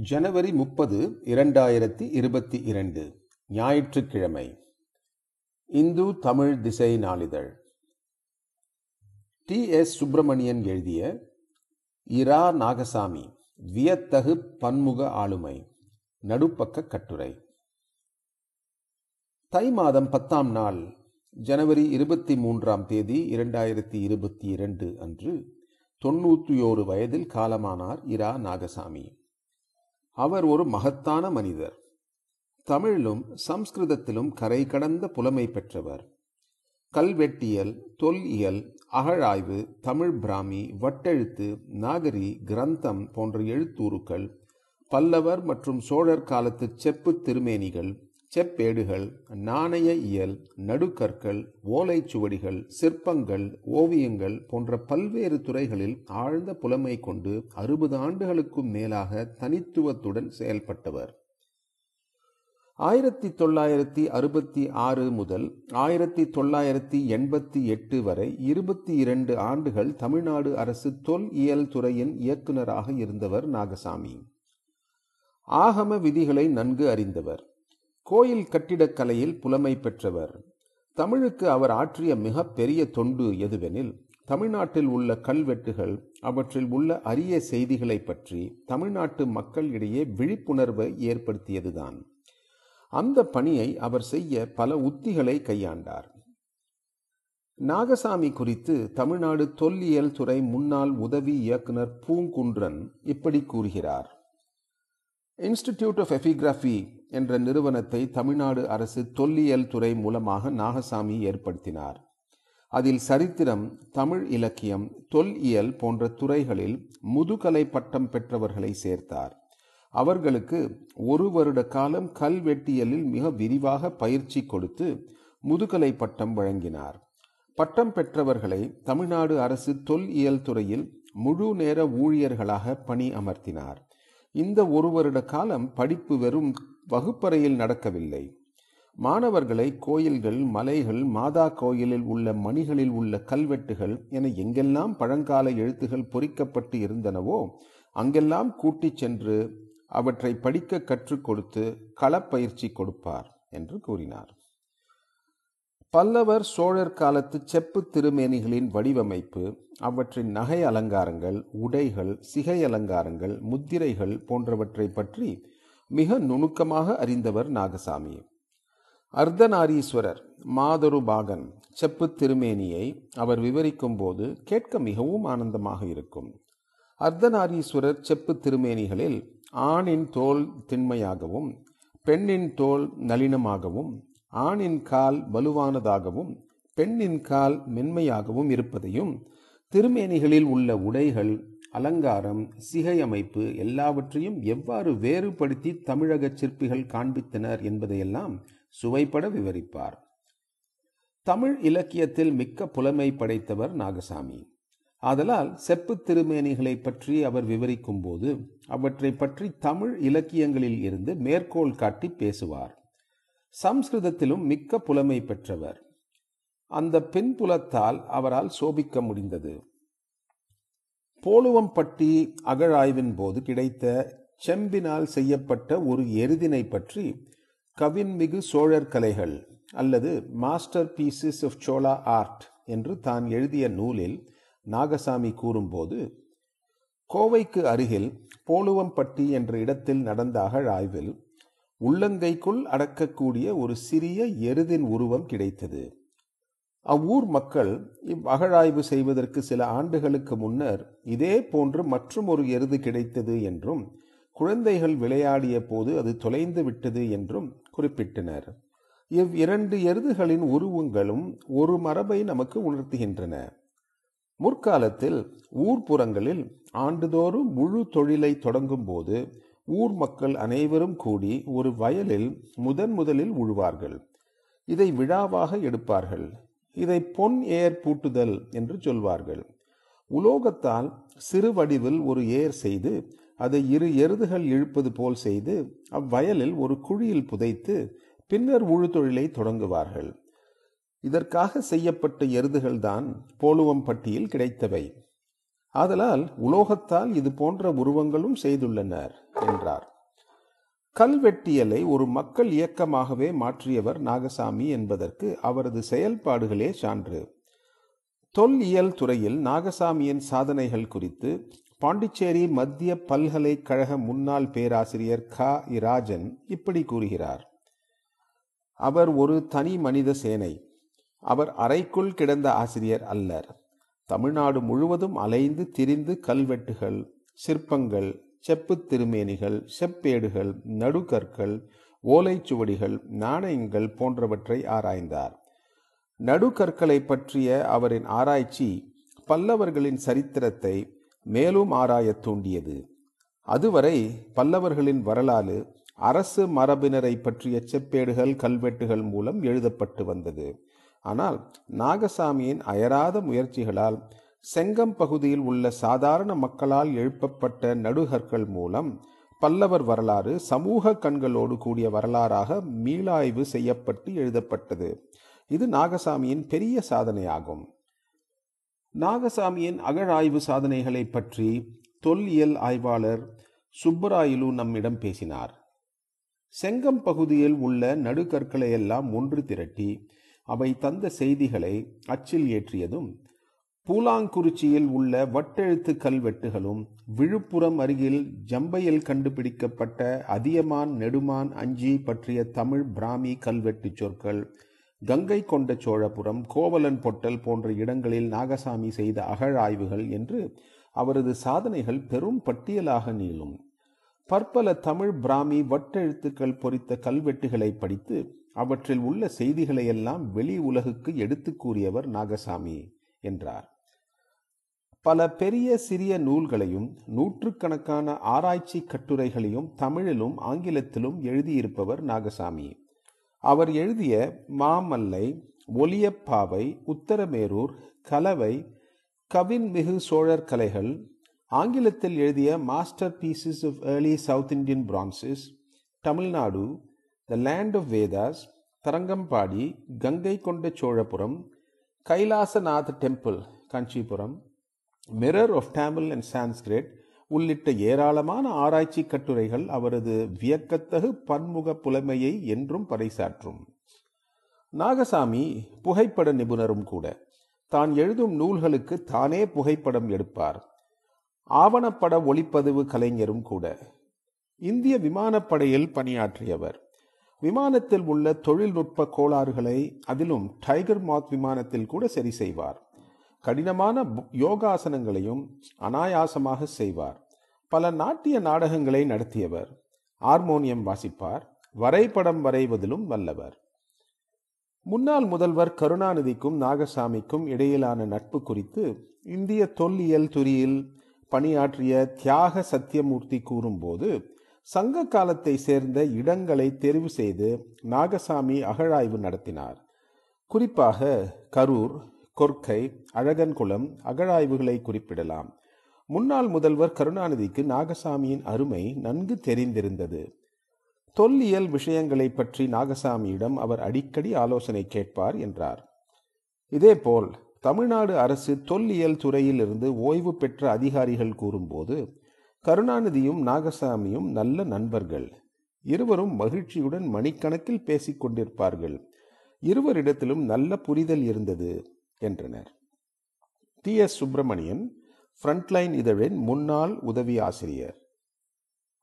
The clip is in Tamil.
ஜனவரி முப்பது இரண்டாயிரத்தி இருபத்தி இரண்டு ஞாயிற்றுக்கிழமை. இந்து தமிழ் திசை நாளிதழ். டி. எஸ். சுப்பிரமணியன் எழுதிய இரா நாகசாமி வியத்தகு பன்முக ஆளுமை நடுப்பக்க கட்டுரை. தை மாதம் பத்தாம் நாள் ஜனவரி இருபத்தி மூன்றாம் தேதி இரண்டாயிரத்தி இருபத்தி இரண்டு அன்று தொண்ணூற்றி ஓரு வயதில் காலமானார் இரா நாகசாமி. அவர் ஒரு மகத்தான மனிதர். தமிழிலும் சம்ஸ்கிருதத்திலும் கரை கடந்த புலமை பெற்றவர். கல்வெட்டியல் தொல்இயல் அகழாய்வு தமிழ் பிராமி வட்டெழுத்து நாகரி கிரந்தம் போன்ற எழுத்தூருக்கள் பல்லவர் மற்றும் சோழர் காலத்து செப்பு திருமேனிகள் செப்பேடுகள் நாணய இயல் நடுக்கற்கள் ஓலைச்சுவடிகள் சிற்பங்கள் ஓவியங்கள் போன்ற பல்வேறு துறைகளில் ஆழ்ந்த புலமை கொண்டு அறுபது ஆண்டுகளுக்கும் மேலாக தனித்துவத்துடன் செயல்பட்டவர். ஆயிரத்தி தொள்ளாயிரத்தி அறுபத்தி ஆறு முதல் ஆயிரத்தி தொள்ளாயிரத்தி எண்பத்தி எட்டு வரை இருபத்தி இரண்டு ஆண்டுகள் தமிழ்நாடு அரசு தொல் இயல் துறையின் இயக்குநராக இருந்தவர் நாகசாமி. ஆகம விதிகளை நன்கு அறிந்தவர். கோயில் கட்டிடக்கலையில் புலமை பெற்றவர். தமிழுக்கு அவர் ஆற்றிய மிக பெரிய தொண்டு எதுவெனில் தமிழ்நாட்டில் உள்ள கல்வெட்டுகள் அவற்றில் உள்ள அரிய செய்திகளை பற்றி தமிழ்நாட்டு மக்களிடையே விழிப்புணர்வை ஏற்படுத்தியதுதான். அந்த பணியை அவர் செய்ய பல உத்திகளை கையாண்டார். நாகசாமி குறித்து தமிழ்நாடு தொல்லியல் துறை முன்னாள் உதவி இயக்குனர் பூங்குன்றன் இப்படி கூறுகிறார். இன்ஸ்டிடியூட் ஆஃப் எஃபிகிராஃபி என்ற நிறுவனத்தை தமிழ்நாடு அரசு தொல்லியல் துறை மூலமாக நாகசாமி ஏற்படுத்தினார். அதில் சரித்திரம் தமிழ் இலக்கியம் தொல்இயல் போன்ற துறைகளில் முதுகலை பட்டம் பெற்றவர்களை சேர்த்தார். அவர்களுக்கு ஒரு வருட காலம் கல்வெட்டியலில் மிக விரிவாக பயிற்சி கொடுத்து முதுகலை பட்டம் வழங்கினார். பட்டம் பெற்றவர்களை தமிழ்நாடு அரசு தொல்இயல் துறையில் முழு நேர ஊழியர்களாக பணி அமர்த்தினார் இந்த ஒரு வருட காலம் படிப்பு வெறும் வகுப்பறையில் நடக்கவில்லை. மாணவர்களை கோயில்கள் மலைகள் மாதா கோயிலில் உள்ள மணிகளில் உள்ள கல்வெட்டுகள் என எங்கெல்லாம் பழங்கால எழுத்துகள் பொறிக்கப்பட்டு இருந்தனவோ அங்கெல்லாம் கூட்டிச் சென்று அவற்றை படிக்க கற்றுக் கொடுத்து களப்பயிற்சி கொடுப்பார் என்று கூறினார். பல்லவர் சோழர் காலத்து செப்பு திருமேனிகளின் வடிவமைப்பு அவற்றின் நகை அலங்காரங்கள் உடைகள் சிகை அலங்காரங்கள் முத்திரைகள் போன்றவற்றை பற்றி மிக நுணுக்கமாக அறிந்தவர் நாகசாமி. அர்த்தநாரீஸ்வரர் மாதரு பாகன் செப்பு திருமேனியை அவர் விவரிக்கும் போது கேட்க மிகவும் ஆனந்தமாக இருக்கும். அர்த்தநாரீஸ்வரர் செப்பு திருமேனிகளில் ஆணின் தோல் திண்மையாகவும் பெண்ணின் தோல் நளினமாகவும் ஆணின் கால் வலுவானதாகவும் பெண்ணின் கால் மென்மையாகவும் இருப்பதையும் திருமேனிகளில் உள்ள உடைகள் அலங்காரம் சிகையமைப்பு எல்லாவற்றையும் எவ்வாறு வேறுபடுத்தி தமிழக சிற்பிகள் காண்பித்தனர் என்பதையெல்லாம் சுவைப்பட விவரிப்பார். தமிழ் இலக்கியத்தில் மிக்க புலமை படைத்தவர் நாகசாமி. ஆதலால் செப்பு திருமேனிகளை பற்றி அவர் விவரிக்கும் போது அவற்றை பற்றி தமிழ் இலக்கியங்களில் இருந்து மேற்கோள் காட்டி பேசுவார். சம்ஸ்கிருதத்திலும் மிக்க புலமை பெற்றவர். அந்த பின்புலத்தால் அவரால் சோபிக்க முடிந்தது. போலுவம்பட்டி அகழாய்வின் போது கிடைத்த செம்பினால் செய்யப்பட்ட ஒரு எருதினை பற்றி கவின்மிகு சோழர் கலைகள் அல்லது master pieces of Chola art என்று தான் எழுதிய நூலில் நாகசாமி கூறும்போது கோவைக்கு அருகில் போலுவம்பட்டி என்ற இடத்தில் நடந்த அகழாய்வில் உள்ளங்கைக்குள் அடக்கக்கூடிய ஒரு சிறிய எருதின் உருவம் கிடைத்தது. அவ்வூர் மக்கள் இவ்வகழாய்வு செய்வதற்கு சில ஆண்டுகளுக்கு முன்னர் இதே போன்று மற்றும் ஒரு எருது கிடைத்தது என்றும் குழந்தைகள் விளையாடிய போது அது தொலைந்து விட்டது என்றும் குறிப்பிட்டனர். இவ் இரண்டு எருதுகளின் உருவங்களும் ஒரு மரபை நமக்கு உணர்த்துகின்றன. முற்காலத்தில் ஊர்ப்புறங்களில் ஆண்டுதோறும் முழு தொழிலை தொடங்கும் போது ஊர் மக்கள் அனைவரும் கூடி ஒரு வயலில் முதன் முதலில் உழுவார்கள். இதை விழாவாக எடுப்பார்கள். இதை பொன் ஏர் பூட்டுதல் என்று சொல்வார்கள். உலோகத்தால் சிறு வடிவில் ஒரு ஏர் செய்து அதை இரு எருதுகள் இழுப்பது போல் செய்து அவ்வயலில் ஒரு குழியில் புதைத்து பின்னர் உழுதொழிலை தொடங்குவார்கள். இதற்காக செய்யப்பட்ட எருதுகள்தான் போலுவம்பட்டியில் கிடைத்தவை. ஆதலால் உலோகத்தால் இது போன்ற உருவங்களும் செய்துள்ளனர் என்றார். கல்வெட்டியலை ஒரு மக்கள் இயக்கமாகவே மாற்றியவர் நாகசாமி என்பதற்கு அவரது செயல்பாடுகளே சான்று. தொல்லியல் துறையில் நாகசாமியின் சாதனைகள் குறித்து பாண்டிச்சேரி மத்திய பல்கலைக்கழக முன்னாள் பேராசிரியர் க. இராஜன் இப்படி கூறுகிறார். அவர் ஒரு தனி மனித சேனை. அவர் அறைக்குள் கிடந்த ஆசிரியர் அல்லர். தமிழ்நாடு முழுவதும் அலைந்து திரிந்து கல்வெட்டுகள் சிற்பங்கள் செப்புத் திருமேனிகள் செப்பேடுகள் நடுக்கற்கள் ஓலைச்சுவடிகள் நாணயங்கள் போன்றவற்றை ஆராய்ந்தார். நடுக்கற்களை பற்றிய அவரின் ஆராய்ச்சி பல்லவர்களின் சரித்திரத்தை மேலும் ஆராயத் தூண்டியது. அதுவரை பல்லவர்களின் வரலாறு அரசு மரபினரை பற்றிய செப்பேடுகள் கல்வெட்டுகள் மூலம் எழுதப்பட்டு வந்தது. ஆனால் நாகசாமியின் அயராத முயற்சிகளால் செங்கம் பகுதியில் உள்ள சாதாரண மக்களால் எழுப்பப்பட்ட நடுகற்கள் மூலம் பல்லவர் வரலாறு சமூக கண்களோடு கூடிய வரலாறாக மீளாய்வு செய்யப்பட்டு எழுதப்பட்டது. இது நாகசாமியின் பெரிய சாதனையாகும். நாகசாமியின் அகழாய்வு சாதனைகளை பற்றி தொல்லியல் ஆய்வாளர் சுப்பராயிலு நம்மிடம் பேசினார். செங்கம் பகுதியில் உள்ள நடுகற்களை எல்லாம் ஒன்று திரட்டி அவை தந்த செய்திகளை அச்சில் ஏற்றியதும் பூலாங்குறிச்சியில் உள்ள வட்டெழுத்து கல்வெட்டுகளும் விழுப்புரம் அருகில் ஜம்பையில் கண்டுபிடிக்கப்பட்ட அதியமான் நெடுமான் அஞ்சி பற்றிய தமிழ் பிராமி கல்வெட்டு சொற்கள் கங்கை கொண்ட சோழபுரம் கோவலன் பொட்டல் போன்ற இடங்களில் நாகசாமி செய்த அகழாய்வுகள் என்று அவரது சாதனைகள் பெரும் பட்டியலாக நீளும். பற்பல தமிழ் பிராமி வட்டெழுத்துக்கள் பொறித்த கல்வெட்டுகளை படித்து அவற்றில் உள்ள செய்திகளையெல்லாம் வெளி உலகுக்கு எடுத்து கூறியவர் நாகசாமி என்றார். பல பெரிய சிறிய நூல்களையும் நூற்றுக்கணக்கான ஆராய்ச்சி கட்டுரைகளையும் தமிழிலும் ஆங்கிலத்திலும் எழுதியிருப்பவர் நாகசாமி. அவர் எழுதிய மாமல்லை ஒலியப்பாவை உத்தரமேரூர் கலவை கவின் மிகு சோழர் கலைகள் ஆங்கிலத்தில் எழுதிய masterpieces of early South Indian bronzes Tamil Nadu the land of Vedas Tharangambadi Gangaikonda Cholapuram Kailasanath temple Kanchipuram mirror of Tamil and Sanskrit உள்ளிட்ட ஏராளமான ஆராய்ச்சி கட்டுரைகள் அவரது வியக்கத்தகு பன்முக புலமையை என்றும் பறைசாற்றும். நாகசாமி புகைப்பட நிபுணரும் கூட. தான் எழுதும் நூல்களுக்கு தானே புகைப்படம் எடுப்பார். ஆவணப்பட ஒளிப்பதிவு கலைஞரும் கூட. இந்திய விமானப்படையில் பணியாற்றியவர். விமானத்தில் உள்ள தொழில்நுட்ப கோளாறுகளை அதிலும் டைகர் மாத் விமானத்தில் கூட சரி செய்வார். கடினமான யோகாசனங்களையும் அனாயாசமாக செய்வார். பல நாட்டிய நாடகங்களை நடத்தியவர். ஹார்மோனியம் வாசிப்பார். வரைபடம் வரைவதிலும் வல்லவர். முன்னாள் முதல்வர் கருணாநிதிக்கும் நாகசாமிக்கும் இடையிலான நட்பு குறித்து இந்திய தொல்லியல் துறையில் பணியாற்றிய தியாக சத்தியமூர்த்தி கூறும்போது சங்க காலத்தை சேர்ந்த இடங்களை தெரிவு செய்து நாகசாமி அகழாய்வு நடத்தினார். குறிப்பாக கரூர் கொர்க்கை அழகன்குளம் அகழாய்வுகளை குறிப்பிடலாம். முன்னாள் முதல்வர் கருணாநிதிக்கு நாகசாமியின் அருமை நன்கு தெரிந்திருந்தது. தொல்லியல் விஷயங்களை பற்றி நாகசாமியிடம் அவர் அடிக்கடி ஆலோசனை கேட்பார் என்றார். இதேபோல் தமிழ்நாடு அரசு தொல்லியல் துறையிலிருந்து ஓய்வு பெற்ற அதிகாரிகள் கூறும்போது கருணாநிதியும் நாகசாமியும் நல்ல நண்பர்கள். இருவரும் மகிழ்ச்சியுடன் மணிக்கணக்கில் பேசிக் கொண்டிருப்பார்கள். இருவரிடத்திலும் நல்ல புரிதல் இருந்தது. என்றனர். டி. எஸ். சுப்பிரமணியன் ஃப்ரண்ட்லைன் இதழின் முன்னாள் உதவி ஆசிரியர்.